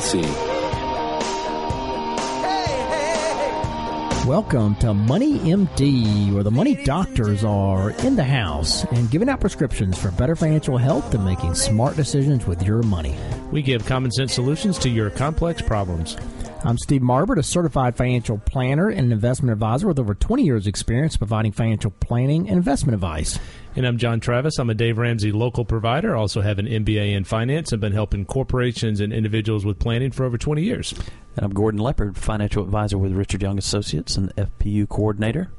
SIPC. Welcome to Money MD, where the money doctors are in the house and giving out prescriptions for better financial health and making smart decisions with your money. We give common sense solutions to your complex problems. I'm Steve Marbert, a certified financial planner and investment advisor with over 20 years' experience providing financial planning and investment advice. And I'm John Travis. I'm a Dave Ramsey local provider. I also have an MBA in finance and been helping corporations and individuals with planning for over 20 years. And I'm Gordon Leopard, financial advisor with Richard Young Associates and FPU coordinator.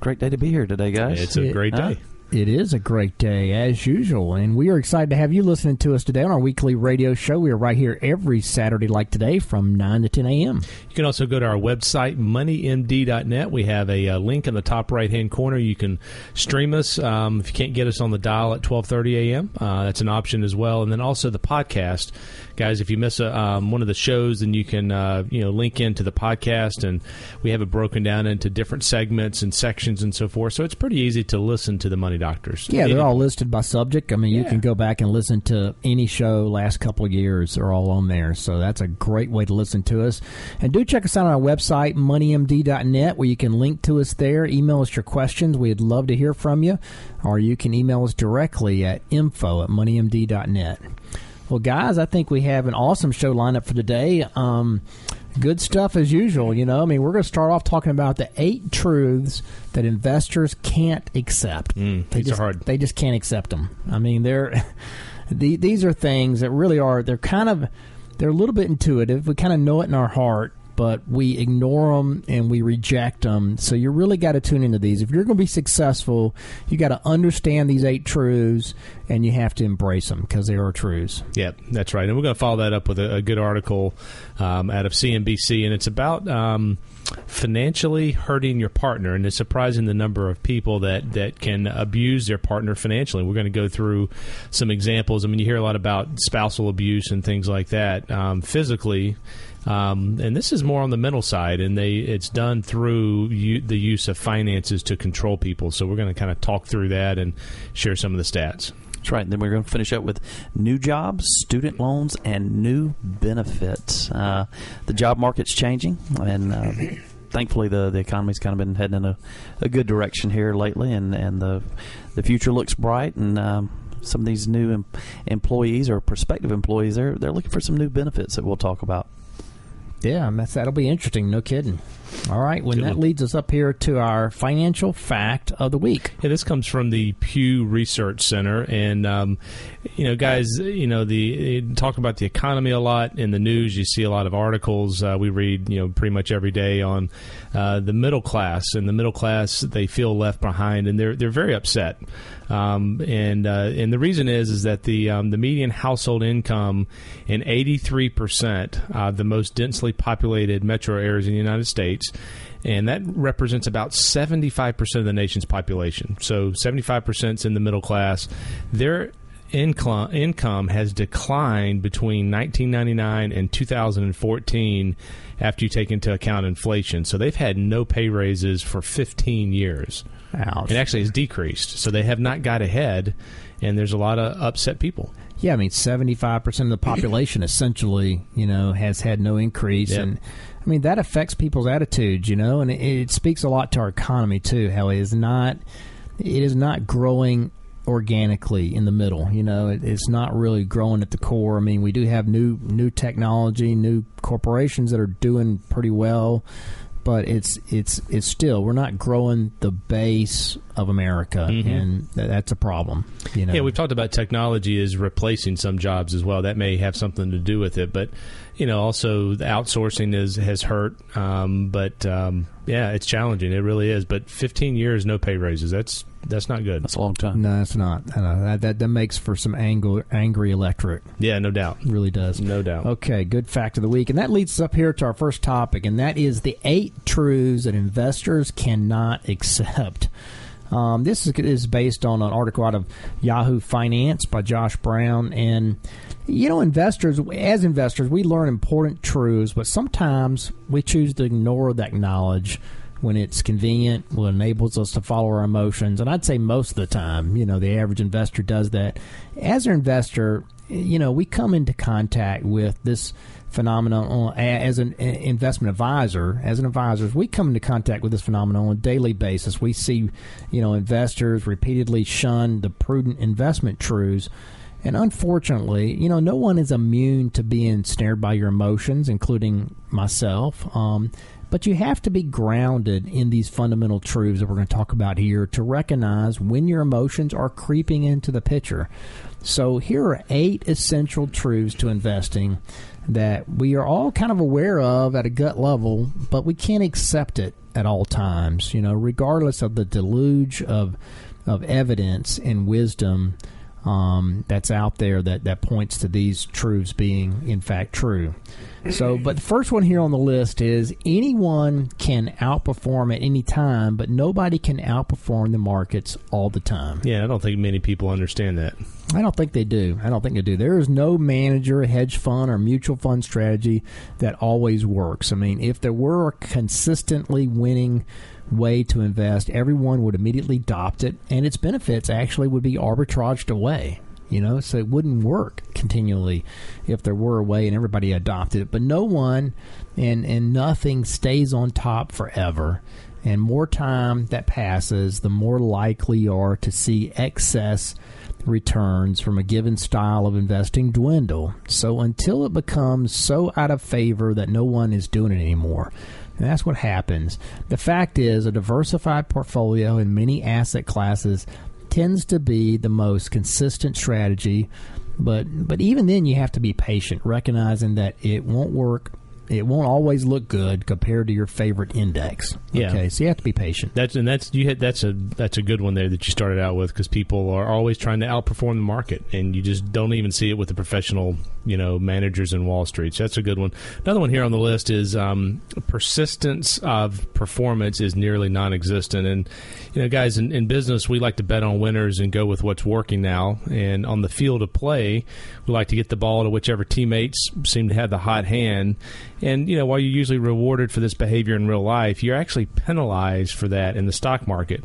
Great day to be here today, guys. It's a great day. It is a great day, as usual, and we are excited to have you listening to us today on our weekly radio show. We are right here every Saturday, like today, from 9 to 10 a.m. You can also go to our website, moneymd.net. We have a, uh, link in the top right hand corner. You can stream us um, if you can't get us on the dial at 12:30 a.m. Uh, that's an option as well, and then also the podcast guys, if you miss a, um, one of the shows, then you can uh, you know link into the podcast, and we have it broken down into different segments and sections and so forth. So it's pretty easy to listen to the Money Doctors. Yeah, they're all listed by subject. I mean, you can go back and listen to any show last couple of years; they're all on there. So that's a great way to listen to us. And do check us out on our website, moneymd.net, where you can link to us there. Email us your questions; we'd love to hear from you, or you can email us directly at info at moneymd.net. Well, guys, I think we have an awesome show lineup for today. Um, good stuff as usual. You know, I mean, we're going to start off talking about the eight truths that investors can't accept. Mm, they these just, are hard. They just can't accept them. I mean, they're the, these are things that really are. They're kind of they're a little bit intuitive. We kind of know it in our heart, but we ignore them and we reject them. So you really got to tune into these. If you're going to be successful, you got to understand these eight truths and you have to embrace them because they are truths. Yep, that's right. And we're going to follow that up with a, a good article um, out of CNBC, and it's about. Um, financially hurting your partner and it's surprising the number of people that that can abuse their partner financially we're going to go through some examples i mean you hear a lot about spousal abuse and things like that um, physically um, and this is more on the mental side, and they it's done through u- the use of finances to control people. So we're going to kind of talk through that and share some of the stats. That's right. Then we're going to finish up with new jobs, student loans, and new benefits. Uh, the job market's changing, and uh, thankfully the the economy's kind of been heading in a, a good direction here lately, and, and the the future looks bright. And um, some of these new em- employees or prospective employees, they're they're looking for some new benefits that we'll talk about. Yeah, that's, that'll be interesting. No kidding. All right, when that leads us up here to our financial fact of the week. Yeah, this comes from the Pew Research Center, and um, you know, guys, you know, the talk about the economy a lot in the news. You see a lot of articles. Uh, we read, you know, pretty much every day on uh, the middle class, and the middle class they feel left behind, and they're they're very upset. Um, and uh, and the reason is is that the um, the median household income in 83 percent of the most densely populated metro areas in the United States and that represents about 75% of the nation's population. So 75% is in the middle class. Their income income has declined between 1999 and 2014 after you take into account inflation. So they've had no pay raises for 15 years. Ouch. It actually has decreased. So they have not got ahead and there's a lot of upset people. Yeah, I mean, seventy-five percent of the population essentially, you know, has had no increase, Yep. and I mean that affects people's attitudes, you know, and it, it speaks a lot to our economy too. How it is not, it is not growing organically in the middle. You know, it, it's not really growing at the core. I mean, we do have new new technology, new corporations that are doing pretty well, but it's it's it's still we're not growing the base of America, Mm-hmm. and th- that's a problem. You know, Yeah, we've talked about technology is replacing some jobs as well. That may have something to do with it, but you know, also the outsourcing is has hurt. Um, but um, yeah, it's challenging. It really is. But 15 years, no pay raises. That's that's not good. That's a long time. no, it's not. Uh, that, that that makes for some angry, angry electorate. Yeah, no doubt, Really does. no doubt. Okay, good fact of the week. And that leads us up here to our first topic, and that is the eight truths that investors cannot accept. Um, this is, is based on an article out of Yahoo Finance by Josh Brown. And, you know, investors, as investors, we learn important truths, but sometimes we choose to ignore that knowledge when it's convenient, when it enables us to follow our emotions. And I'd say most of the time, you know, the average investor does that. As an investor, you know, we come into contact with this phenomenon as an investment advisor. As an advisor, we come into contact with this phenomenon on a daily basis. We see, you know, investors repeatedly shun the prudent investment truths. And unfortunately, you know, no one is immune to being snared by your emotions, including myself. Um, but you have to be grounded in these fundamental truths that we're going to talk about here to recognize when your emotions are creeping into the picture. So, here are eight essential truths to investing that we are all kind of aware of at a gut level, but we can't accept it at all times, you know, regardless of the deluge of, of evidence and wisdom um, that's out there that, that points to these truths being, in fact, true. So, but the first one here on the list is anyone can outperform at any time, but nobody can outperform the markets all the time. Yeah, I don't think many people understand that. I don't think they do. I don't think they do. There is no manager, hedge fund, or mutual fund strategy that always works. I mean, if there were a consistently winning way to invest, everyone would immediately adopt it, and its benefits actually would be arbitraged away. You know, so it wouldn't work continually if there were a way and everybody adopted it. But no one and and nothing stays on top forever. And more time that passes, the more likely you are to see excess returns from a given style of investing dwindle. So until it becomes so out of favor that no one is doing it anymore. And that's what happens. The fact is, a diversified portfolio in many asset classes tends to be the most consistent strategy. But but even then, you have to be patient, recognizing that it won't work. It won't always look good compared to your favorite index. Yeah. Okay, so you have to be patient. That's and that's you hit that's a that's a good one there that you started out with because people are always trying to outperform the market and you just don't even see it with the professional you know managers in Wall Street. So that's a good one. Another one here on the list is um, persistence of performance is nearly non-existent. And you know, guys, in, in business we like to bet on winners and go with what's working now. And on the field of play, we like to get the ball to whichever teammates seem to have the hot hand. And you know, while you're usually rewarded for this behavior in real life, you're actually penalized for that in the stock market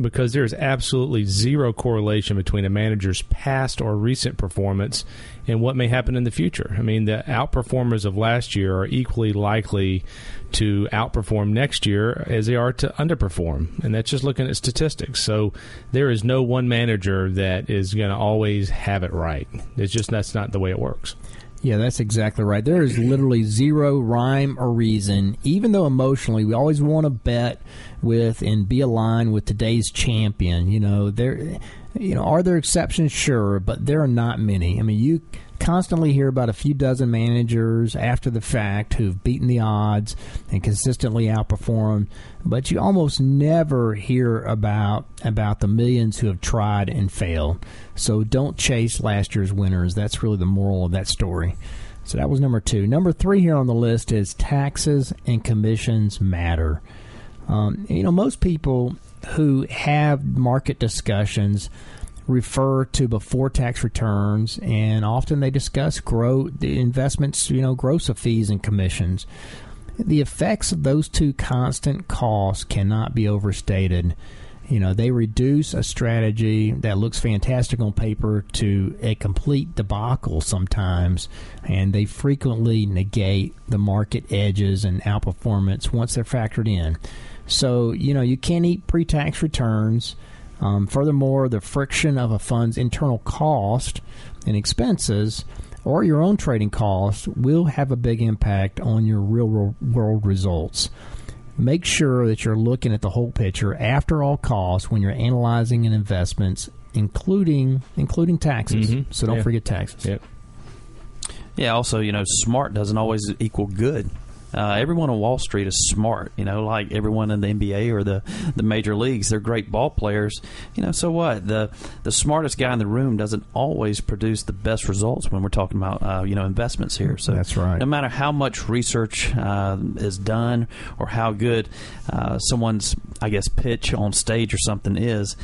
because there is absolutely zero correlation between a manager's past or recent performance and what may happen in the future. I mean, the outperformers of last year are equally likely to outperform next year as they are to underperform. And that's just looking at statistics. So there is no one manager that is going to always have it right. It's just that's not the way it works. Yeah, that's exactly right. There is literally zero rhyme or reason, even though emotionally we always want to bet with and be aligned with today's champion. You know, there you know, are there exceptions? Sure, but there are not many. I mean, you constantly hear about a few dozen managers after the fact who've beaten the odds and consistently outperformed, but you almost never hear about about the millions who have tried and failed. So don't chase last year's winners. That's really the moral of that story. So that was number two. Number three here on the list is taxes and commissions matter. Um, you know, most people who have market discussions refer to before tax returns and often they discuss grow the investments you know gross of fees and commissions the effects of those two constant costs cannot be overstated you know they reduce a strategy that looks fantastic on paper to a complete debacle sometimes and they frequently negate the market edges and outperformance once they're factored in so you know you can't eat pre-tax returns um, furthermore, the friction of a fund's internal cost and expenses or your own trading costs will have a big impact on your real world results. Make sure that you're looking at the whole picture after all costs when you're analyzing an investments, including including taxes. Mhm. So don't Yeah. forget taxes. Yep. Yeah. Also, you know, smart doesn't always equal good. Uh, everyone on Wall Street is smart, you know, like everyone in the NBA or the, the major leagues. They're great ball players, you know. So what? The the smartest guy in the room doesn't always produce the best results when we're talking about uh, you know investments here. So That's right. No matter how much research uh, is done or how good uh, someone's, I guess, pitch on stage or something is,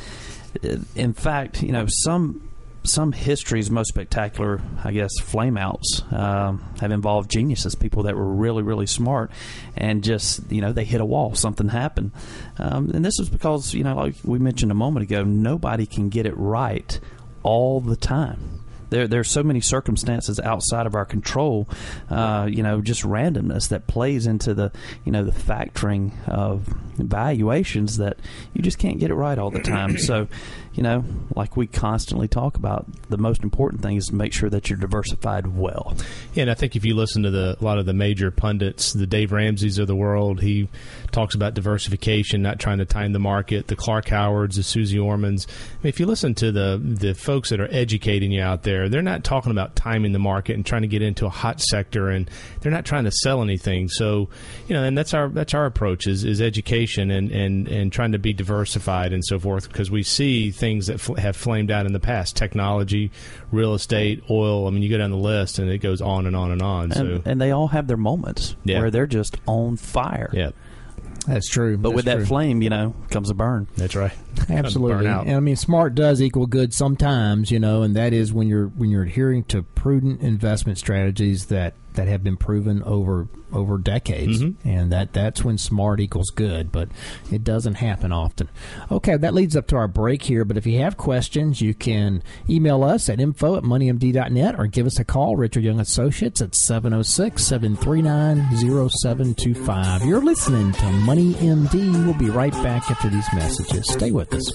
in fact, you know, some some history's most spectacular, I guess, flameouts um, have involved geniuses, people that were really, really smart, and just you know they hit a wall, something happened, um, and this is because you know, like we mentioned a moment ago, nobody can get it right all the time. There, there are so many circumstances outside of our control, uh, you know, just randomness that plays into the, you know, the factoring of valuations that you just can't get it right all the time. so, you know, like we constantly talk about, the most important thing is to make sure that you're diversified well. Yeah, and I think if you listen to the a lot of the major pundits, the Dave Ramseys of the world, he talks about diversification, not trying to time the market. The Clark Howards, the Suze Ormans. I mean, if you listen to the the folks that are educating you out there, they're not talking about timing the market and trying to get into a hot sector, and they're not trying to sell anything. So, you know, and that's our that's our approach is, is education and, and and trying to be diversified and so forth because we see things that fl- have flamed out in the past: technology, real estate, oil. I mean, you go down the list and it goes on and on and on. And, so, and they all have their moments Yeah. where they're just on fire. yeah, That's true. But with That's that true. flame, you know, comes a burn. that's right. Absolutely, Burn out. and I mean, smart does equal good sometimes, you know, and that is when you're when you're adhering to prudent investment strategies that that have been proven over over decades, Mhm. and that that's when smart equals good. But it doesn't happen often. Okay, that leads up to our break here. But if you have questions, you can email us at info at moneymd.net or give us a call, Richard Young Associates at 706 739 0725. You're listening to Money MD. We'll be right back after these messages. Stay with us.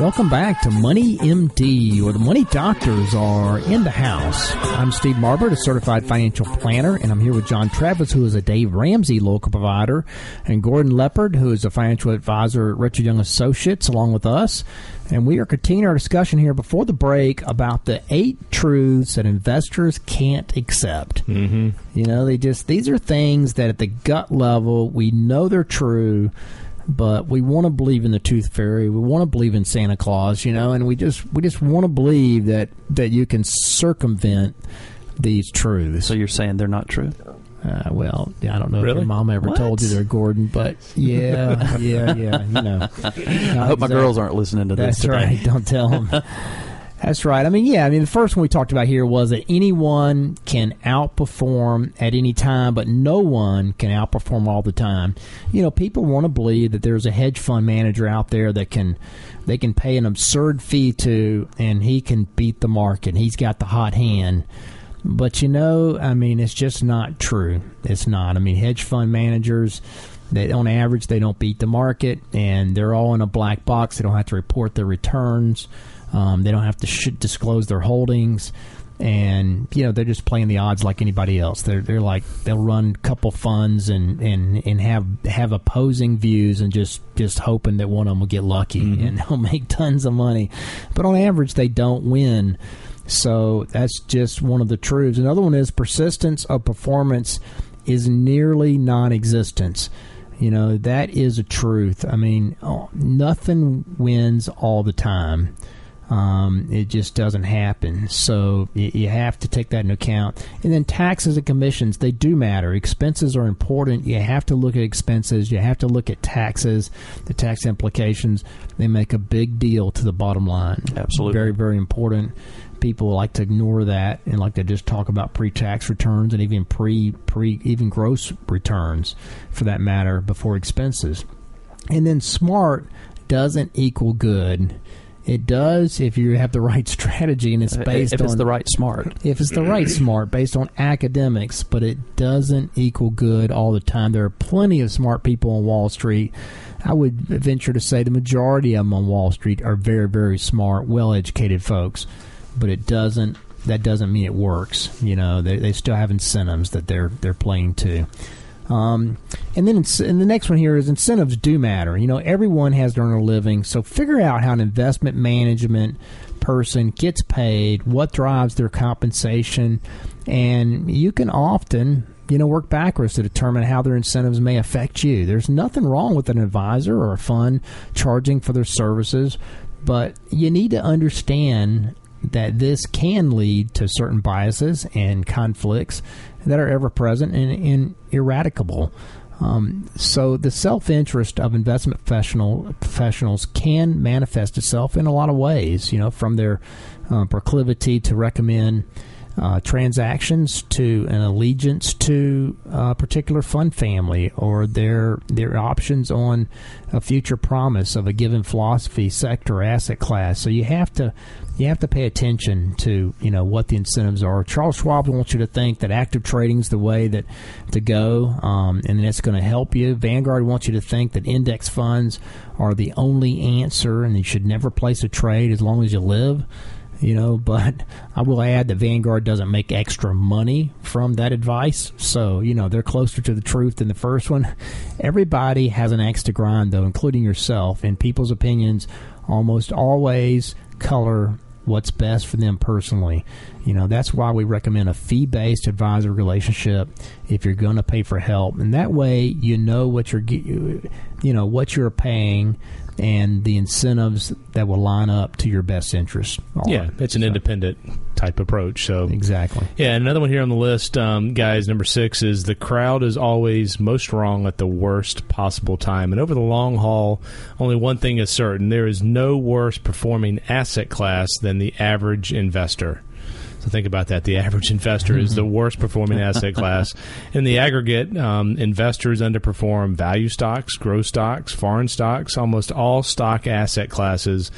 Welcome back to Money MD, where the money doctors are in the house. I'm Steve Marbert, a certified financial planner, and I'm here with John Travis, who is a Dave Ramsey local provider, and Gordon Leopard, who is a financial advisor at Richard Young Associates, along with us. And we are continuing our discussion here before the break about the eight truths that investors can't accept. Mm-hmm. You know, they just these are things that at the gut level we know they're true, but we want to believe in the tooth fairy. We want to believe in Santa Claus, you know, and we just we just want to believe that that you can circumvent these truths. So you're saying they're not true? Uh, well, yeah, I don't know if your mom ever What? told you there, Gordon, but yeah, yeah, yeah, you know. I hope my girls aren't listening to this That's today. right. Don't tell them. That's right. I mean, yeah. I mean, the first one we talked about here was that anyone can outperform at any time, but no one can outperform all the time. You know, people want to believe that there's a hedge fund manager out there that can they can pay an absurd fee to, and he can beat the market. He's got the hot hand. But you know, I mean, it's just not true. It's not. I mean, hedge fund managers, they on average they don't beat the market, and they're all in a black box. They don't have to report their returns. Um, they don't have to sh- disclose their holdings, and you know they're just playing the odds like anybody else. They're they're like they'll run a couple funds and, and, and have have opposing views and just just hoping that one of them will get lucky and they'll make tons of money. But on average, they don't win. So that's just one of the truths. Another one is persistence of performance is nearly non-existence. You know that is a truth. I mean, oh, nothing wins all the time. Um, it just doesn't happen. So y- you have to take that into account. And then taxes and commissions, they do matter. Expenses are important. You have to look at expenses. You have to look at taxes, the tax implications. They make a big deal to the bottom line. Absolutely. Very, very important. People like to ignore that and like to just talk about pre-tax returns and even pre pre even gross returns, for that matter, before expenses. And then smart doesn't equal good. It does if you have the right strategy and it's based if on it's the right smart. if it's the right smart based on academics, but it doesn't equal good all the time. There are plenty of smart people on Wall Street. I would venture to say the majority of them on Wall Street are very, very smart, well-educated folks, but it doesn't. That doesn't mean it works. You know, they, they still have incentives that they're they're playing to. Um, and then and the next one here is incentives do matter. You know, everyone has to earn a living, so figure out how an investment management person gets paid, what drives their compensation, and you can often you know work backwards to determine how their incentives may affect you. There's nothing wrong with an advisor or a fund charging for their services, but you need to understand that this can lead to certain biases and conflicts that are ever present and, and eradicable. Um, so the self-interest of investment professional professionals can manifest itself in a lot of ways. You know, from their uh, proclivity to recommend uh, transactions to an allegiance to a particular fund family or their their options on a future promise of a given philosophy, sector, asset class. So you have to you have to pay attention to you know what the incentives are. Charles Schwab wants you to think that active trading is the way that to go, um, and that's going to help you. Vanguard wants you to think that index funds are the only answer, and you should never place a trade as long as you live you know. But I will add that Vanguard doesn't make extra money from that advice, so you know they're closer to the truth than the first one. Everybody has an axe to grind, though, including yourself, and people's opinions almost always color what's best for them personally. You know, that's why we recommend a fee based advisor relationship if you're going to pay for help. And that way you know what you're you know what you're paying and the incentives that will line up to your best interest. Yeah, it's an so. independent type approach. So exactly. Yeah, another one here on the list, um, guys. Number six is the crowd is always most wrong at the worst possible time. And over the long haul, only one thing is certain: there is no worse performing asset class than the average investor. So think about that. The average investor is the worst performing asset class. In the aggregate, um, investors underperform value stocks, growth stocks, foreign stocks, almost all stock asset classes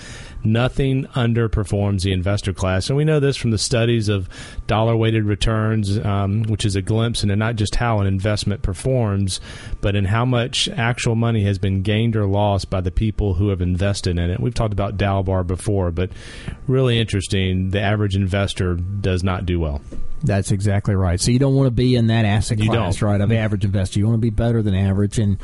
Nothing underperforms the investor class. And we know this from the studies of dollar weighted returns, um, which is a glimpse into not just how an investment performs, but in how much actual money has been gained or lost by the people who have invested in it. We've talked about Dalbar before, but really interesting. The average investor does not do well. That's exactly right. So you don't want to be in that asset class, right, of the average investor. You want to be better than average. And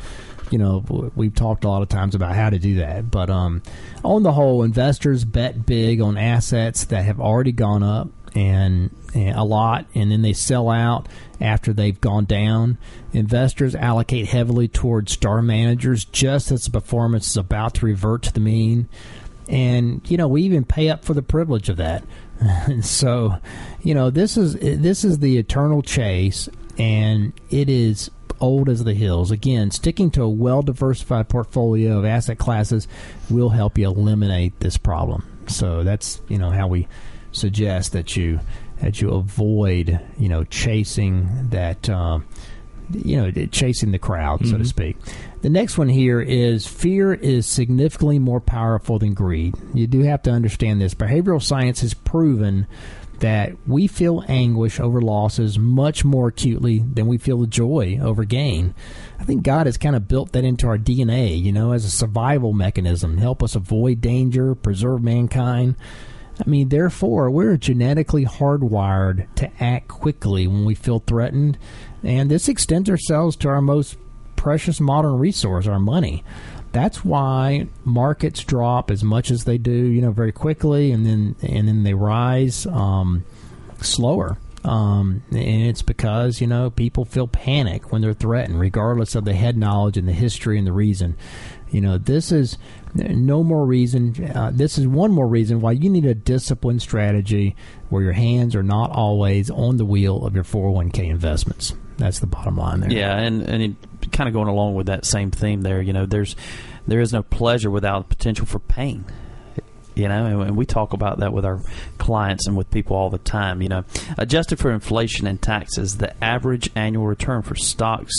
you know, we've talked a lot of times about how to do that. But um, on the whole, investors bet big on assets that have already gone up and, and, a lot, and then they sell out after they've gone down. Investors allocate heavily towards star managers just as the performance is about to revert to the mean. And you know, we even pay up for the privilege of that. so, you know, this is this is the eternal chase, and it is old as the hills. Again, sticking to a well diversified portfolio of asset classes will help you eliminate this problem. So that's you know how we suggest that you that you avoid you know chasing that uh, you know chasing the crowd mm-hmm. so to mm-hmm. speak. The next one here is fear is significantly more powerful than greed. You do have to understand this. Behavioral science has proven that we feel anguish over losses much more acutely than we feel the joy over gain. I think God has kind of built that into our DNA, you know, as a survival mechanism, help us avoid danger, preserve mankind. I mean, therefore, we're genetically hardwired to act quickly when we feel threatened, and this extends ourselves to our most precious modern resource, our money that's why markets drop as much as they do, you know, very quickly, and then and then they rise um, slower. Um, and it's because you know people feel panic when they're threatened, regardless of the head knowledge and the history and the reason. You know, this is no more reason. Uh, this is one more reason why you need a disciplined strategy where your hands are not always on the wheel of your 401k investments. That's the bottom line there. Yeah, and and kind of going along with that same theme there. You know, there's there is no pleasure without potential for pain. You know, and we talk about that with our clients and with people all the time. You know, adjusted for inflation and taxes, the average annual return for stocks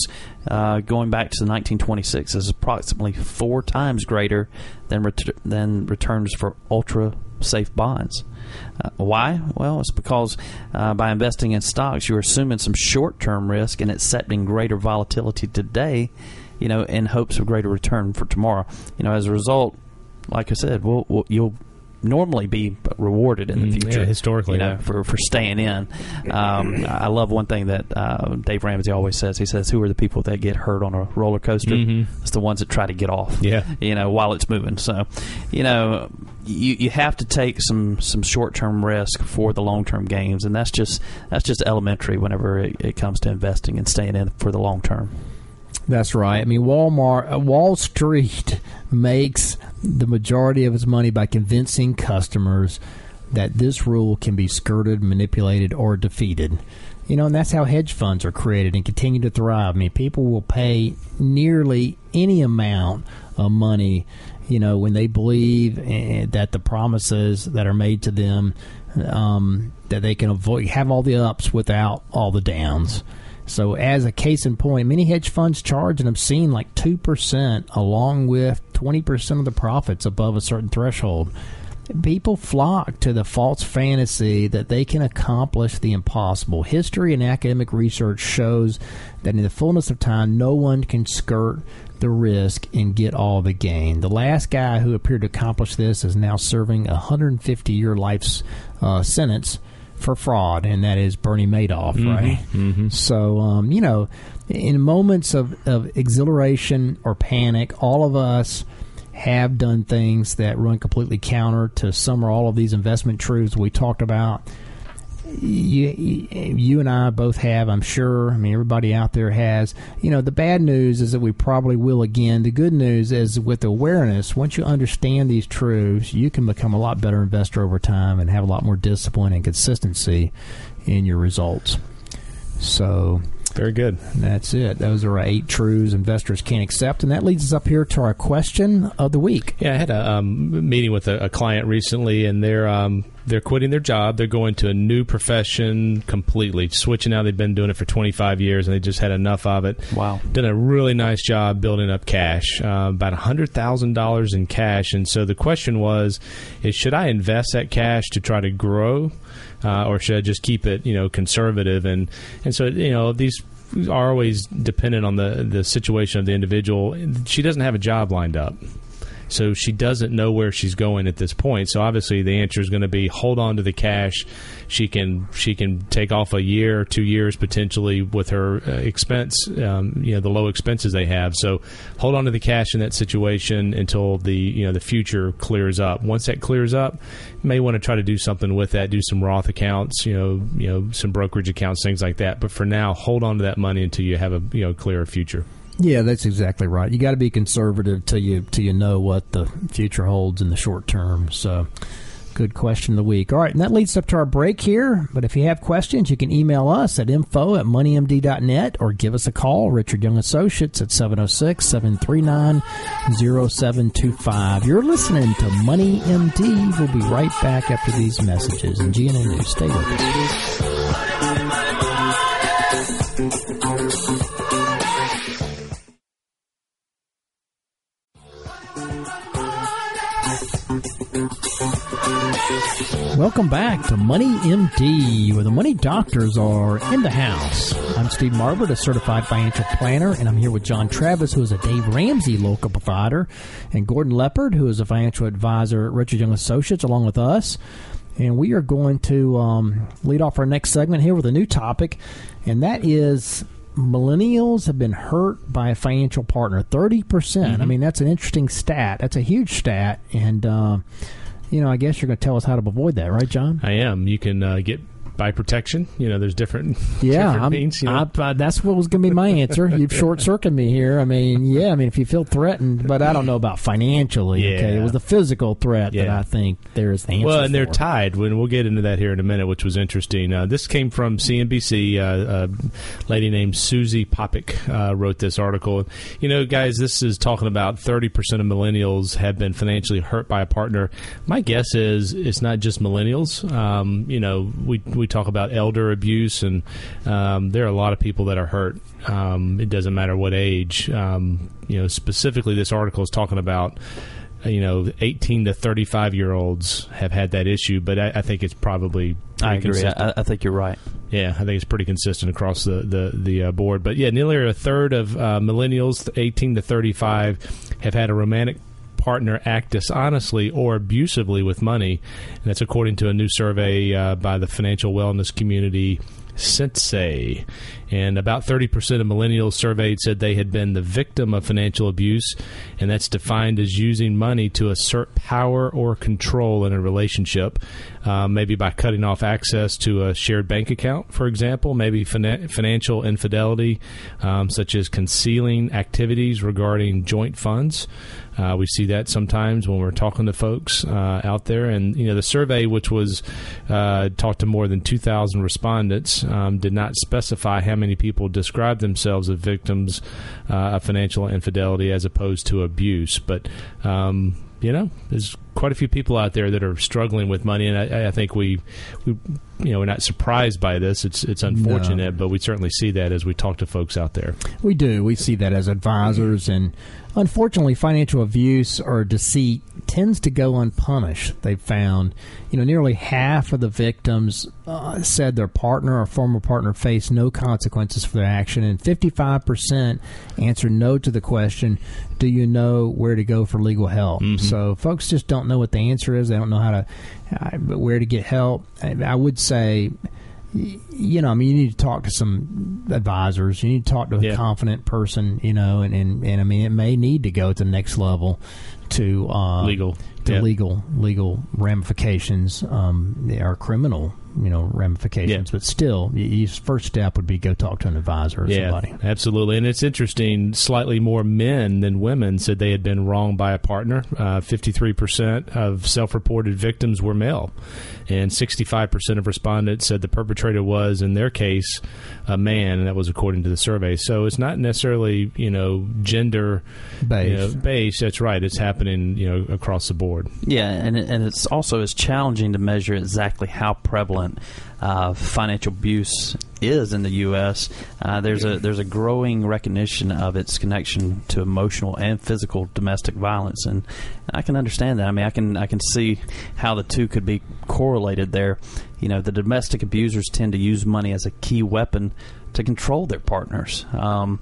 uh, going back to 1926 is approximately four times greater than ret- than returns for ultra safe bonds. Uh, why? Well, it's because uh, by investing in stocks, you're assuming some short term risk and accepting greater volatility today, you know, in hopes of greater return for tomorrow. You know, as a result, like I said, we'll, we'll, you'll normally be rewarded in the Mm, future. yeah, historically, you know, yeah. for for staying in. Um, I love one thing that uh, Dave Ramsey always says. He says, "Who are the people that get hurt on a roller coaster? Mhm. It's the ones that try to get off. Yeah. you know, while it's moving. So, you know, you you have to take some some short term risk for the long term gains, and that's just that's just elementary whenever it, it comes to investing and staying in for the long term. That's right. I mean, Walmart, uh, Wall Street makes the majority of its money by convincing customers that this rule can be skirted, manipulated, or defeated. You know, and that's how hedge funds are created and continue to thrive. I mean, people will pay nearly any amount of money, you know, when they believe eh, that the promises that are made to them um, that they can avoid have all the ups without all the downs. So, as a case in point, many hedge funds charge an obscene like 2% along with 20% of the profits above a certain threshold. People flock to the false fantasy that they can accomplish the impossible. History and academic research shows that in the fullness of time, no one can skirt the risk and get all the gain. The last guy who appeared to accomplish this is now serving a 150 year life uh, sentence for fraud, and that is Bernie Madoff, right? So, um, you know, in moments of, of exhilaration or panic, all of us have done things that run completely counter to some or all of these investment truths we talked about. You, you and I both have, I'm sure. I mean, everybody out there has. You know, the bad news is that we probably will again. The good news is with awareness, once you understand these truths, you can become a lot better investor over time and have a lot more discipline and consistency in your results. So, Very good. that's it. Those are our eight truths investors can't accept. And that leads us up here to our question of the week. Yeah, I had a um, meeting with a, a client recently, and they're um, they're quitting their job. They're going to a new profession completely, switching out. They've been doing it for 25 years, and they just had enough of it. Wow. Done a really nice job building up cash, uh, about hundred thousand dollars in cash. And so the question was, is should I invest that cash to try to grow, uh, or should I just keep it, you know, conservative? And and so you know these are always dependent on the the situation of the individual. She doesn't have a job lined up. So she doesn't know where she's going at this point. So obviously the answer is going to be hold on to the cash. She can she can take off a year two years potentially with her uh, expense, um, you know, the low expenses they have. So hold on to the cash in that situation until the you know the future clears up. Once that clears up, you may want to try to do something with that. Do some Roth accounts, you know, you know, some brokerage accounts, things like that. But for now, hold on to that money until you have a you know clearer future. Yeah, that's exactly right. You got to be conservative till you till you know what the future holds in the short term. So, good question of the week. All right, and that leads up to our break here. But if you have questions, you can email us at info at moneymd.net or give us a call, Richard Young Associates at 706 739 0725. You're listening to Money MD. We'll be right back after these messages. And GNN News, stay with us. Welcome back to Money MD, where the money doctors are in the house. I'm Steve Marbert, a certified financial planner, and I'm here with John Travis, who is a Dave Ramsey local provider, and Gordon Leopard, who is a financial advisor at Richard Young Associates, along with us. And we are going to um, lead off our next segment here with a new topic, and that is millennials have been hurt by a financial partner. 30%. percent I mean, that's an interesting stat. That's a huge stat. And, uh, you know, I guess you're going to tell us how to avoid that, right, John? I am. You can uh, get buy protection. You know, there's different. Yeah, different means, you know? I, uh, that's what was going to be my answer. You've short circuited me here. I mean, yeah, I mean, if you feel threatened, but I don't know about financially. Okay, Yeah. it was the physical threat that I think there is the answer. Well, and they're tied. When we'll get into that here in a minute, which was interesting. Uh, this came from CNBC. Uh, a lady named Susie Poppick uh, wrote this article. You know, guys, this is talking about thirty percent of millennials have been financially hurt by a partner. My guess is it's not just millennials. Um, you know, we we talk about elder abuse, and um, there are a lot of people that are hurt. Um, it doesn't matter what age. Um, you know, specifically, this article is talking about uh, you know, 18 to 35 year olds have had that issue, but I, I think it's probably I agree. I, I think you're right. yeah, I think it's pretty consistent across the the, the uh, board. But yeah, nearly a third of uh, millennials, 18 to 35, have had a romantic partner act dishonestly or abusively with money, and that's according to a new survey uh, by the financial wellness community. Sensei. And about 30% of millennials surveyed said they had been the victim of financial abuse, and that's defined as using money to assert power or control in a relationship, uh, maybe by cutting off access to a shared bank account, for example, maybe fina- financial infidelity, um, such as concealing activities regarding joint funds. Uh, we see that sometimes when we're talking to folks uh, out there, and you know the survey, which was uh, talked to more than 2,000 respondents, um, did not specify how many people described themselves as victims uh, of financial infidelity as opposed to abuse. But um, you know, there's quite a few people out there that are struggling with money, and I, I think we, we, you know, we're not surprised by this. It's it's unfortunate, but we certainly see that as we talk to folks out there. We do. We see that as advisors, and unfortunately, financial abuse or deceit tends to go unpunished. They've found, you know, nearly half of the victims uh, said their partner or former partner faced no consequences for their action, and 55% answered no to the question, "Do you know where to go for legal help?" So, folks just don't know what the answer is. They don't know how to, uh, where to get help. I, I would say you know, I mean, you need to talk to some advisors. You need to talk to a Yeah. confident person, you know, and, and, and I mean, it may need to go to the next level to uh, Legal. to Yeah. legal legal ramifications um, or criminal, you know, ramifications. Yeah. But still, y- your first step would be go talk to an advisor or Yeah, somebody. absolutely. And it's interesting, slightly more men than women said they had been wronged by a partner. Uh, 53% of self reported victims were male. And 65% of respondents said the perpetrator was, in their case, a man. And that was according to the survey. So it's not necessarily, you know, gender you know, Based. based. That's right. It's happening, you know, across the board. Yeah, and and it's also as challenging to measure exactly how prevalent uh, financial abuse is in the U.S. Uh, there's a there's a growing recognition of its connection to emotional and physical domestic violence, and I can understand that. I mean, I can I can see how the two could be correlated there. You know, the domestic abusers tend to use money as a key weapon to control their partners. Um,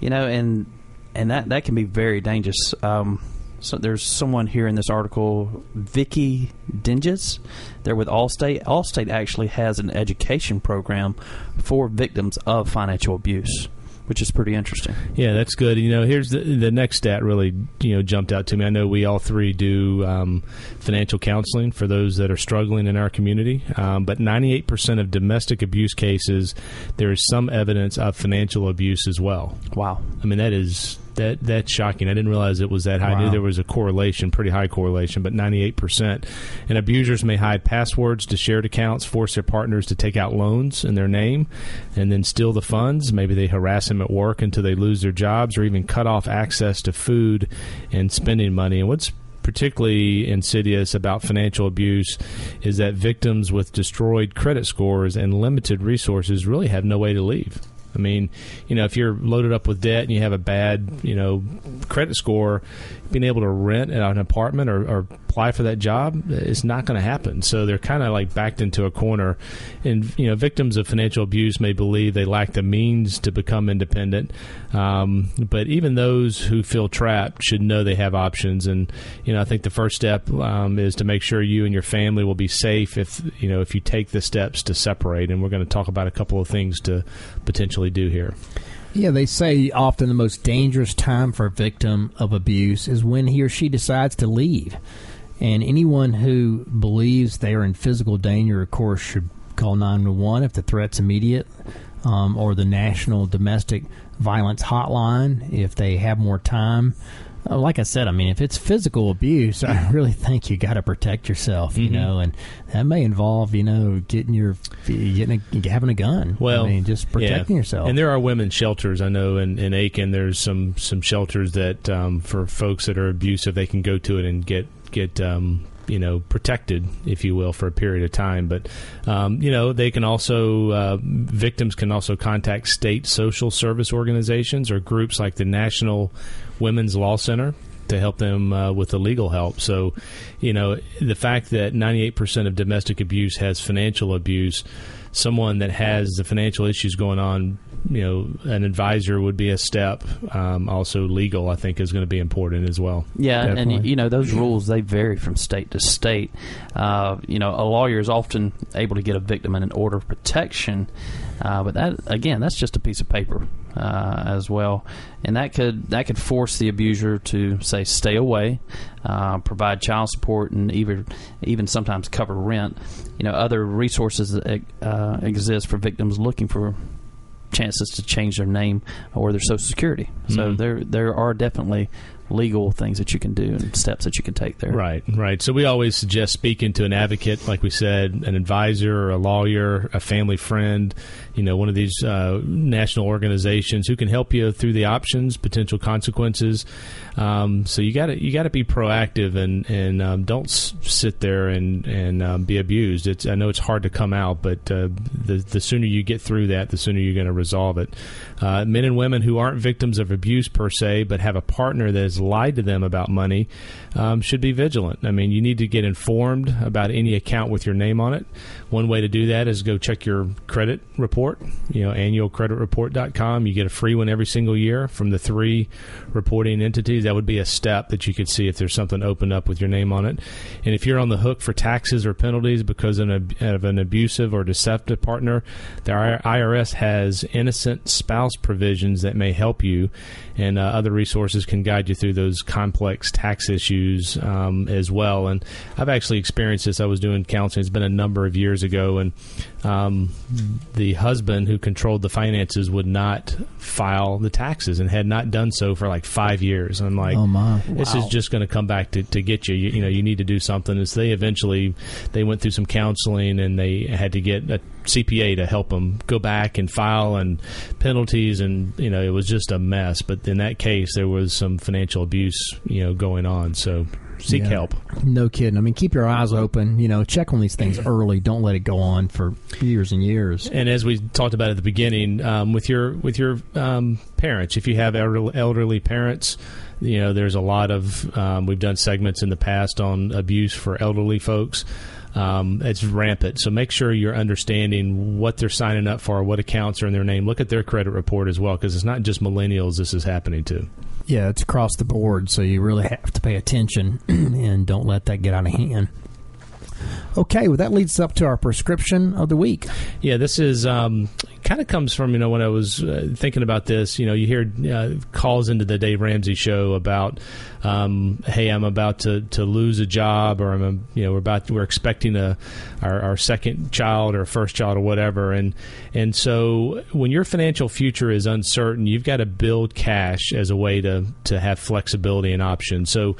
you know, and and that that can be very dangerous. Um, so there's someone here in this article, Vicky Dinges. They're with Allstate. Allstate actually has an education program for victims of financial abuse, which is pretty interesting. Yeah, that's good. You know, here's the the next stat really you know jumped out to me. I know we all three do um, financial counseling for those that are struggling in our community, um, but 98 percent of domestic abuse cases there is some evidence of financial abuse as well. Wow. I mean, that is that that's shocking. I didn't realize it was that high. I knew there was a correlation, pretty high correlation, but 98%. And abusers may hide passwords to shared accounts, force their partners to take out loans in their name, and then steal the funds. Maybe they harass them at work until they lose their jobs, or even cut off access to food and spending money. And what's particularly insidious about financial abuse is that victims with destroyed credit scores and limited resources really have no way to leave. I mean, you know, if you're loaded up with debt and you have a bad, you know, credit score, being able to rent an apartment or, or apply for that job is not going to happen. So they're kind of like backed into a corner. And, you know, victims of financial abuse may believe they lack the means to become independent. Um, but even those who feel trapped should know they have options. And, you know, I think the first step um, is to make sure you and your family will be safe if, you know, if you take the steps to separate. And we're going to talk about a couple of things to potentially do here. Yeah, they say often the most dangerous time for a victim of abuse is when he or she decides to leave. And anyone who believes they are in physical danger, of course, should call 911 if the threat's immediate, um, or the National Domestic Violence Hotline if they have more time. Uh, like I said, I mean, if it's physical abuse, I really think you got to protect yourself, you Mhm. know, and that may involve, you know, getting your, getting a, having a gun. Well, I mean, just protecting yeah. yourself. And there are women's shelters. I know in, in Aiken, there's some some shelters that um, for folks that are abusive, they can go to it and get get um, you know protected, if you will, for a period of time. But um, you know, they can also uh, victims can also contact state social service organizations or groups like the National Women's Law Center to help them uh, with the legal help. So, you know, the fact that 98% of domestic abuse has financial abuse, someone that has the financial issues going on, you know, an advisor would be a step. Um, also, legal, I think, is going to be important as well. Yeah, Definitely. and you know those rules they vary from state to state. Uh, you know, a lawyer is often able to get a victim an order of protection, uh, but that again, that's just a piece of paper uh, as well, and that could that could force the abuser to say stay away, uh, provide child support, and even even sometimes cover rent. You know, other resources that uh, exist for victims looking for chances to change their name or their social security. So Mhm. there there are definitely legal things that you can do and steps that you can take there. Right, right. So we always suggest speaking to an advocate, like we said, an advisor, or a lawyer, a family friend, you know, one of these uh, national organizations who can help you through the options, potential consequences. Um, so you got to you got to be proactive and and um, don't s- sit there and and um, be abused. It's I know it's hard to come out, but uh, the the sooner you get through that, the sooner you're going to resolve it. Uh, men and women who aren't victims of abuse per se, but have a partner that has lied to them about money, um, should be vigilant. I mean, you need to get informed about any account with your name on it. One way to do that is go check your credit report. You know, annualcreditreport.com. You get a free one every single year from the three reporting entities. That would be a step that you could see if there's something opened up with your name on it. And if you're on the hook for taxes or penalties because of an abusive or deceptive partner, the IRS has innocent spouse provisions that may help you, and uh, other resources can guide you through those complex tax issues um, as well. And I've actually experienced this. I was doing counseling. It's been a number of years ago, and um, the husband who controlled the finances would not file the taxes and had not done so for like five years. I'm like, oh my! this is just going to come back to, to get you. you. You know, you need to do something. Is they eventually they went through some counseling and they had to get a CPA to help them go back and file and penalties and you know it was just a mess. But in that case, there was some financial abuse you know going on. So seek Yeah. help. No kidding. I mean, keep your eyes open. You know, check on these things early. Don't let it go on for years and years. And as we talked about at the beginning, um, with your with your um, parents, if you have elderly, elderly parents, you know there's a lot of um, we've done segments in the past on abuse for elderly folks. Um, it's rampant, so make sure you're understanding what they're signing up for, what accounts are in their name. Look at their credit report as well, because it's not just millennials this is happening to. Yeah, it's across the board, so you really have to pay attention and don't let that get out of hand. Okay, well, that leads up to our prescription of the week. Yeah, this is um, kind of comes from you know when I was uh, thinking about this. You know, you hear uh, calls into the Dave Ramsey show about, um, hey, I'm about to, to lose a job, or I'm you know we're about we're expecting a our, our second child or first child or whatever, and and so when your financial future is uncertain, you've got to build cash as a way to to have flexibility and options. So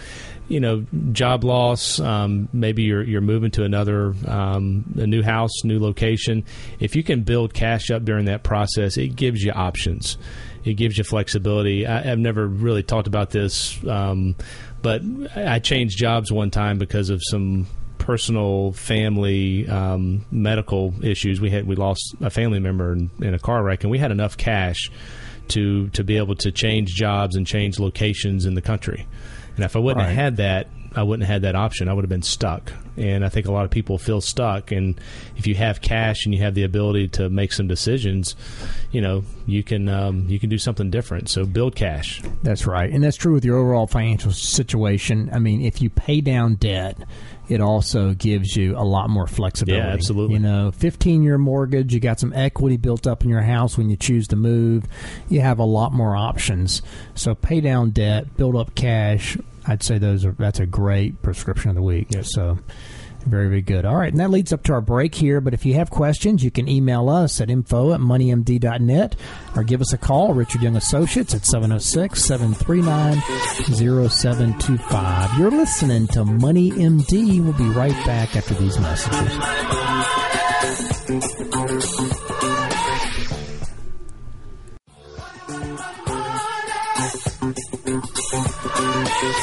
you know, job loss. Um, maybe you're you're moving to another um, a new house, new location. If you can build cash up during that process, it gives you options. It gives you flexibility. I, I've never really talked about this, um, but I changed jobs one time because of some personal family um, medical issues. We had we lost a family member in, in a car wreck, and we had enough cash to to be able to change jobs and change locations in the country. And if I wouldn't Right. have had that, I wouldn't have had that option. I would have been stuck. And I think a lot of people feel stuck. And if you have cash and you have the ability to make some decisions, you know, you can um, you can do something different. So build cash. That's right. And that's true with your overall financial situation. I mean, if you pay down debt, it also gives you a lot more flexibility. Yeah, absolutely. You know, 15 year mortgage, you got some equity built up in your house when you choose to move. You have a lot more options. So pay down debt, build up cash. I'd say those are that's a great prescription of the week. Yep. So Very, very good. All right, and that leads up to our break here. But if you have questions, you can email us at info at moneymd.net or give us a call, Richard Young Associates at 706 739 0725. You're listening to Money MD. We'll be right back after these messages.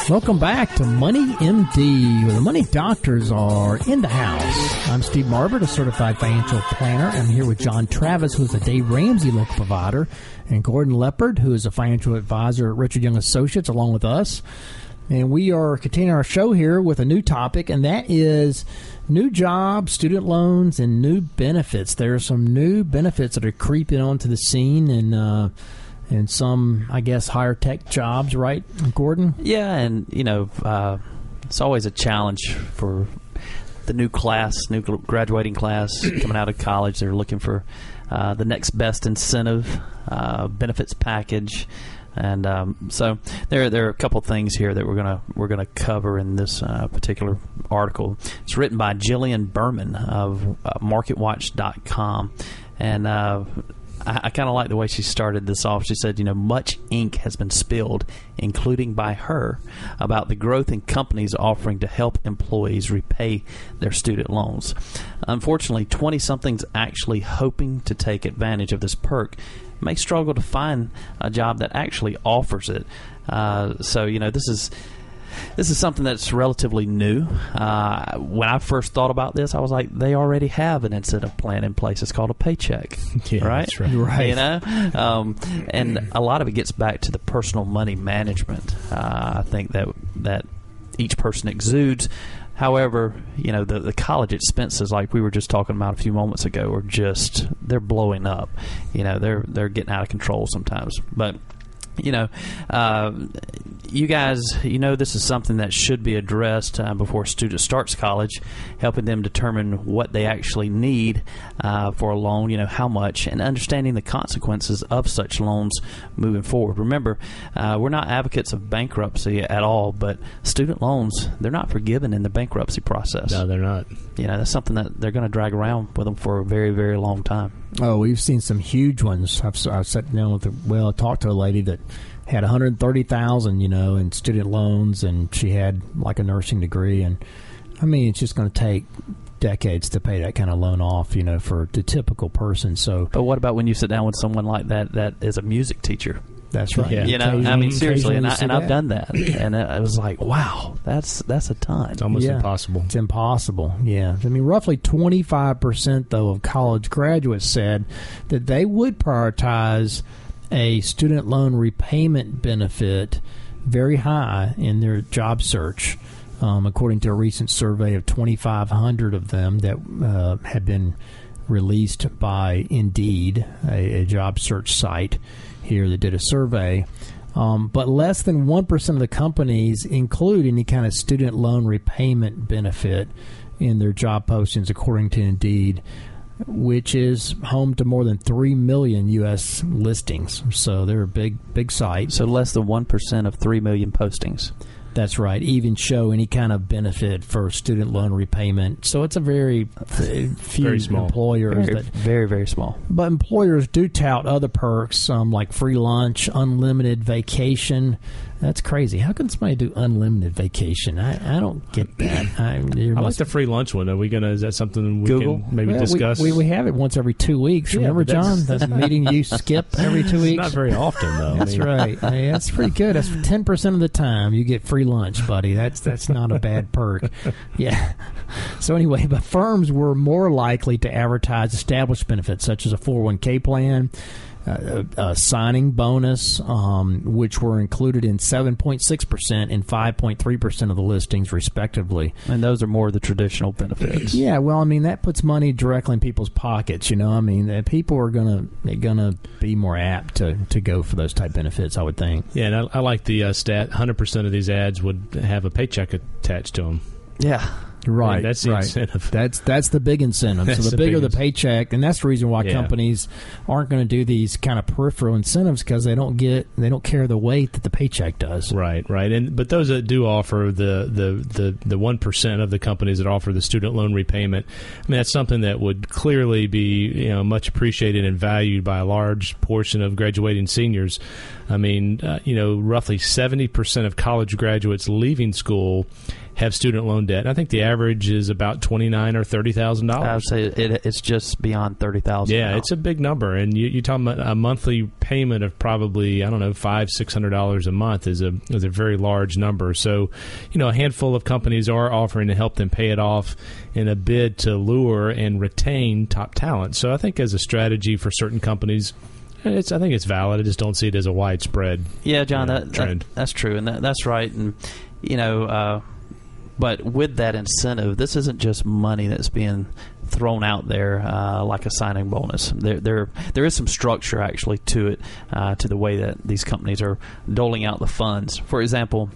Welcome back to Money MD, where the money doctors are in the house. I'm Steve Marbert, a certified financial planner. I'm here with John Travis, who's a Dave Ramsey local provider, and Gordon Leopard, who is a financial advisor at Richard Young Associates, along with us. And we are continuing our show here with a new topic, and that is new jobs, student loans, and new benefits. There are some new benefits that are creeping onto the scene, and uh, and some, I guess, higher tech jobs, right, Gordon? Yeah, and you know, uh, it's always a challenge for the new class, new graduating class coming out of college. They're looking for uh, the next best incentive, uh, benefits package. And um, so there, there are a couple things here that we're gonna we're gonna cover in this uh, particular article. It's written by Jillian Berman of uh, MarketWatch.com, and uh, I, I kind of like the way she started this off. She said, you know, much ink has been spilled, including by her, about the growth in companies offering to help employees repay their student loans. Unfortunately, 20 somethings actually hoping to take advantage of this perk may struggle to find a job that actually offers it. Uh, so, you know, this is this is something that's relatively new. Uh, when I first thought about this, I was like, they already have an incentive plan in place. It's called a paycheck, yeah, right? right? Right. You know, um, and a lot of it gets back to the personal money management. Uh, I think that that each person exudes. However, you know the the college expenses, like we were just talking about a few moments ago, are just they're blowing up. You know, they're they're getting out of control sometimes, but you know, uh, you guys, you know, this is something that should be addressed uh, before a student starts college, helping them determine what they actually need uh, for a loan, you know, how much, and understanding the consequences of such loans moving forward. Remember, uh, we're not advocates of bankruptcy at all, but student loans, they're not forgiven in the bankruptcy process. No, they're not. You know, that's something that they're going to drag around with them for a very, very long time. Oh, we've seen some huge ones. I've, I've sat down with, a, well, I talked to a lady that had 130,000, you know, in student loans, and she had like a nursing degree, and I mean, it's just going to take decades to pay that kind of loan off, you know, for the typical person. So, but what about when you sit down with someone like that that is a music teacher? That's right. Yeah. You know, I mean, seriously, and, I, and I've done that, and it was like, wow, that's that's a ton. It's almost Yeah. impossible. It's impossible. Yeah. I mean, roughly 25% though of college graduates said that they would prioritize a student loan repayment benefit very high in their job search. Um, according to a recent survey of 2,500 of them that uh, had been released by Indeed, a, a job search site here that did a survey. Um, but less than 1% of the companies include any kind of student loan repayment benefit in their job postings, according to Indeed, which is home to more than 3 million U.S. listings. So they're a big, big site. So less than one percent of three million postings. That's right. Even show any kind of benefit for student loan repayment. So it's a very few Very small. employers Very, that very, very small. But employers do tout other perks, um, like free lunch, unlimited vacation. That's crazy. How can somebody do unlimited vacation? I, I don't get that. I, there I like must- the free lunch one. Are we gonna? Is that something we Google? can maybe Well, discuss? We, we have it once every two weeks. Yeah, Remember, but that's- John? That's a meeting you skip every two It's weeks. not very often though. I That's mean, right. Hey, that's pretty good. That's ten percent of the time you get free lunch, buddy. That's that's not a bad perk. Yeah. So anyway, but firms were more likely to advertise established benefits such as a four hundred one k plan. Uh, a, a signing bonus, um, which were included in 7.6% and 5.3% of the listings, respectively. And those are more of the traditional benefits. Yeah, well, I mean that puts money directly in people's pockets. You know, I mean people are gonna gonna be more apt to, to go for those type benefits. I would think. Yeah, and I, I like the uh, stat. Hundred percent of these ads would have a paycheck attached to them. Yeah. Right, that's the right. incentive. That's that's the big incentive. That's so the, the bigger the paycheck, and that's the reason why Yeah. companies aren't going to do these kind of peripheral incentives because they don't get they don't carry the weight that the paycheck does. Right, right, and but those that do offer the the the the one percent of the companies that offer the student loan repayment, I mean that's something that would clearly be you know much appreciated and valued by a large portion of graduating seniors. I mean, uh, you know, roughly seventy percent of college graduates leaving school have student loan debt. I think the average is about twenty nine or thirty thousand dollars. I would say it, it's just beyond thirty thousand. Yeah, it's a big number, and you, you're talking about a monthly payment of probably I don't know five six hundred dollars a month is a is a very large number. So, you know, a handful of companies are offering to help them pay it off in a bid to lure and retain top talent. So, I think as a strategy for certain companies, it's I think it's valid. I just don't see it as a widespread. Yeah, John, Yeah, that, that trend. that's true, and that, that's right. And you know, uh, but with that incentive, this isn't just money that's being thrown out there uh, like a signing bonus. There, there, there is some structure actually to it, uh, to the way that these companies are doling out the funds. For example.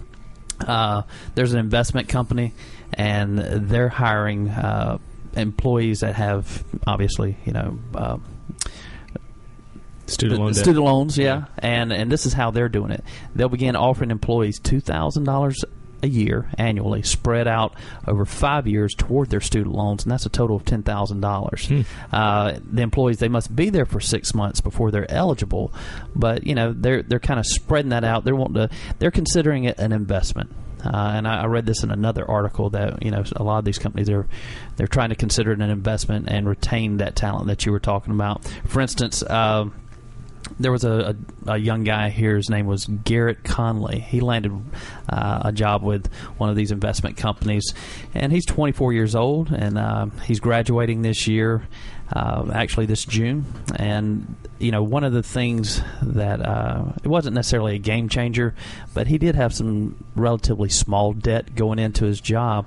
Uh, there's an investment company, and they're hiring uh, employees that have obviously, you know, uh, Student loan student loans, yeah. and and this is how they're doing it. They'll begin offering employees two thousand dollars a year annually, spread out over five years toward their student loans, and that's a total of ten thousand dollars. Uh, the employees they must be there for six months before they're eligible, but you know they're they're kind of spreading that out. They're wanting to they're considering it an investment. Uh, and I, I read this in another article that you know a lot of these companies are they're trying to consider it an investment and retain that talent that you were talking about. For instance. Um, there was a, a, a young guy here. His name was Garrett Conley. He landed uh, a job with one of these investment companies, and he's 24 years old, and uh, he's graduating this year, uh, actually this June. And you know, one of the things that uh, it wasn't necessarily a game changer, but he did have some relatively small debt going into his job.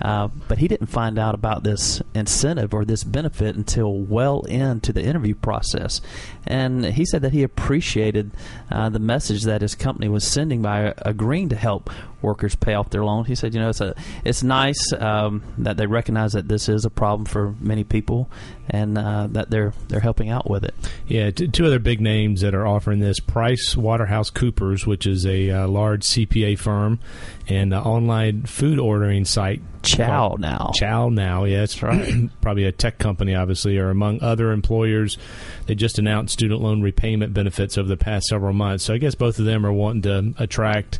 Uh, but he didn't find out about this incentive or this benefit until well into the interview process. And he said that he appreciated uh, the message that his company was sending by agreeing to help workers pay off their loan. He said, you know, it's a it's nice um, that they recognize that this is a problem for many people, and uh, that they're they're helping out with it. Yeah, t- two other big names that are offering this: PricewaterhouseCoopers, which is a uh, large CPA firm, and uh, online food ordering site ChowNow. Chow now, yeah, that's right. Probably a tech company, obviously, or among other employers. They just announced student loan repayment benefits over the past several months. So I guess both of them are wanting to attract,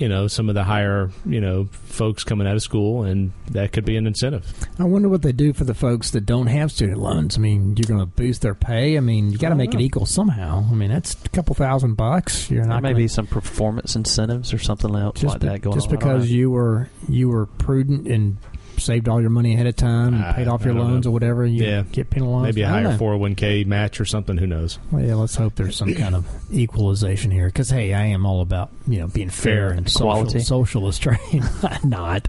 you know, some of the higher, you know, folks coming out of school, and that could be an incentive. I wonder what they do for the folks that don't have student loans. I mean, you're going to boost their pay. I mean, you got to make it equal somehow. I mean, that's a couple thousand bucks. You're There not may gonna, be some performance incentives or something else just like be- that going just on. I don't because you were you were prudent and saved all your money ahead of time and I- paid off your loans know. or whatever. You Yeah. get penalized. Maybe a I don't higher 401k match or something. Who knows? Well, yeah, let's hope there's some kind of equalization here. Because hey, I am all about you know being fair, Fair and social, socialist, right? Not,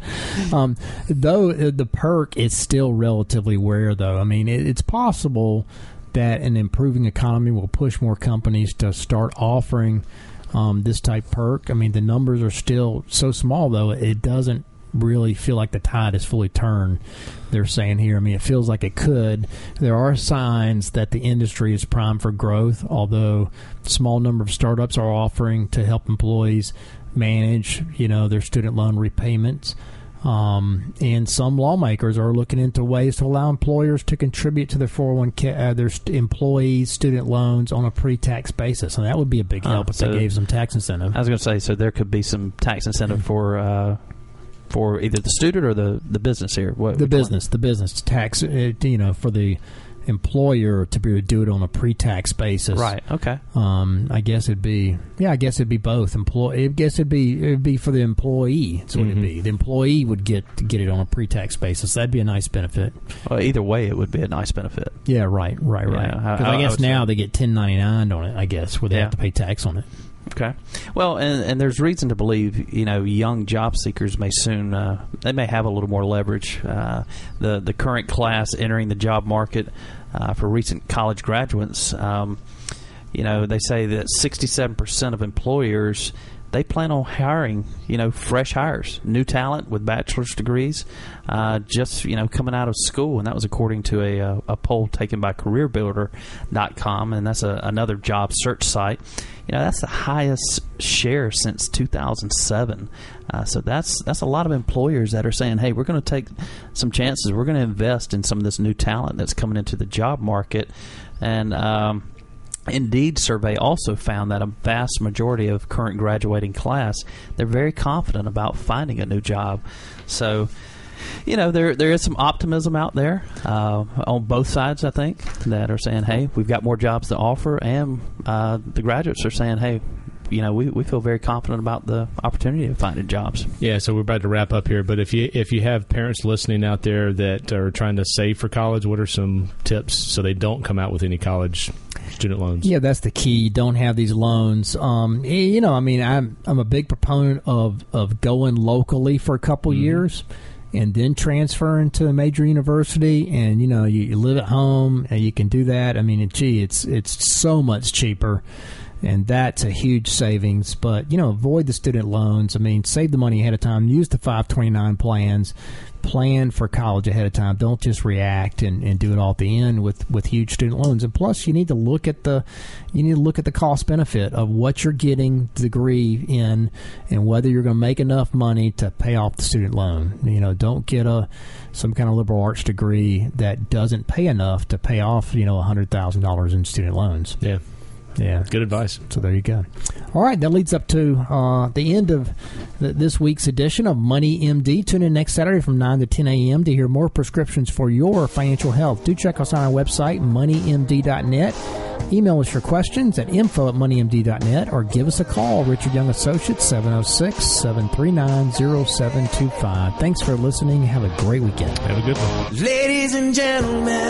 um, though uh, the perk is still relatively rare. Though I mean, it, it's possible that an improving economy will push more companies to start offering um, this type perk. I mean, the numbers are still so small, though it doesn't really feel like the tide is fully turned. They're saying here. I mean, it feels like it could. There are signs that the industry is primed for growth, although small number of startups are offering to help employees manage, you know, their student loan repayments. Um, and some lawmakers are looking into ways to allow employers to contribute to their 401k, uh, their st- employees' student loans on a pre-tax basis, and that would be a big Huh, help if so- they gave some tax incentive. I was going to say, so there could be some tax incentive for uh, for either the student or the, the business here. What, the one? business, the business tax, you know, for the employer to be able to do it on a pre-tax basis. right? Okay, Um, I guess it'd be, yeah, I guess it'd be both. Employee, I guess it'd be, it'd be for the employee. That's what Mhm. it'd be. The employee would get get it on a pre-tax basis. That'd be a nice benefit. well, either way, it would be a nice benefit. Yeah, right, right, right. Yeah, I- Because I- I, I guess would now say- they get ten ninety nine on it. I guess where they Yeah. have to pay tax on it. Okay. Well, and, and there's reason to believe, you know, young job seekers may soon, uh, they may have a little more leverage. Uh, the the current class entering the job market uh, for recent college graduates, um, you know, they say that 67% of employers they plan on hiring, you know, fresh hires, new talent with bachelor's degrees, uh, just you know coming out of school, and that was according to a, a, a poll taken by CareerBuilder.com, and that's a, another job search site. You know, that's the highest share since 2007. Uh, so that's that's a lot of employers that are saying, "Hey, we're going to take some chances. We're going to invest in some of this new talent that's coming into the job market." And um, Indeed survey also found that a vast majority of current graduating class they're very confident about finding a new job. So, you know, there there is some optimism out there uh, on both sides. I think that are saying, "Hey, we've got more jobs to offer," and uh, the graduates are saying, "Hey, you know, we, we feel very confident about the opportunity of finding jobs. Yeah, so we're about to wrap up here, but if you if you have parents listening out there that are trying to save for college, what are some tips so they don't come out with any college student loans? Yeah, that's the key. Don't have these loans. Um, you know, I mean, I'm I'm a big proponent of of going locally for a couple mm-hmm. years and then transferring to a major university and you know you, you, live at home and you can do that i mean gee it's it's so much cheaper and that's a huge savings. But you know, avoid the student loans. I mean, save the money ahead of time. Use the 529 plans. Plan for college ahead of time. Don't just react and, and do it all at the end with, with huge student loans. And plus, you need to look at the you need to look at the cost benefit of what you're getting degree in, and whether you're going to make enough money to pay off the student loan. You know, don't get a some kind of liberal arts degree that doesn't pay enough to pay off you know hundred thousand dollars in student loans. Yeah. Yeah, good advice. So there you go. All right, that leads up to uh, the end of the, this week's edition of Money MD. Tune in next Saturday from 9 to 10 a.m. to hear more prescriptions for your financial health. Do check us on our website, moneymd.net. Email us your questions at info at moneymd.net or give us a call, Richard Young Associates, 706 739 0725. Thanks for listening. Have a great weekend. Have a good one. Ladies and gentlemen.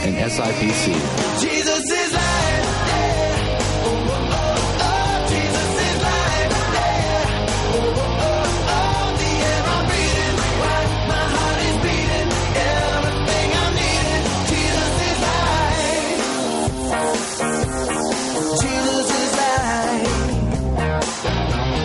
and SIPC. Jesus